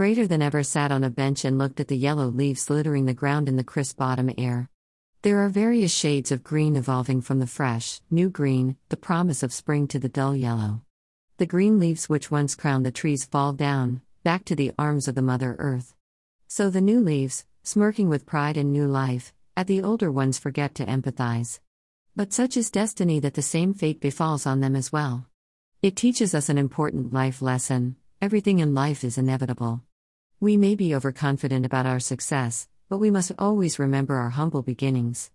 greater than ever sat on a bench and looked at the yellow leaves littering the ground in the crisp autumn air. There are various shades of green evolving from the fresh, new green, the promise of spring, to the dull yellow. The green leaves which once crowned the trees fall down, back to the arms of the Mother Earth. So the new leaves, smirking with pride and new life, at the older ones forget to empathize. But such is destiny that the same fate befalls on them as well. It teaches us an important life lesson everything in life is inevitable. We may be overconfident about our success, but we must always remember our humble beginnings.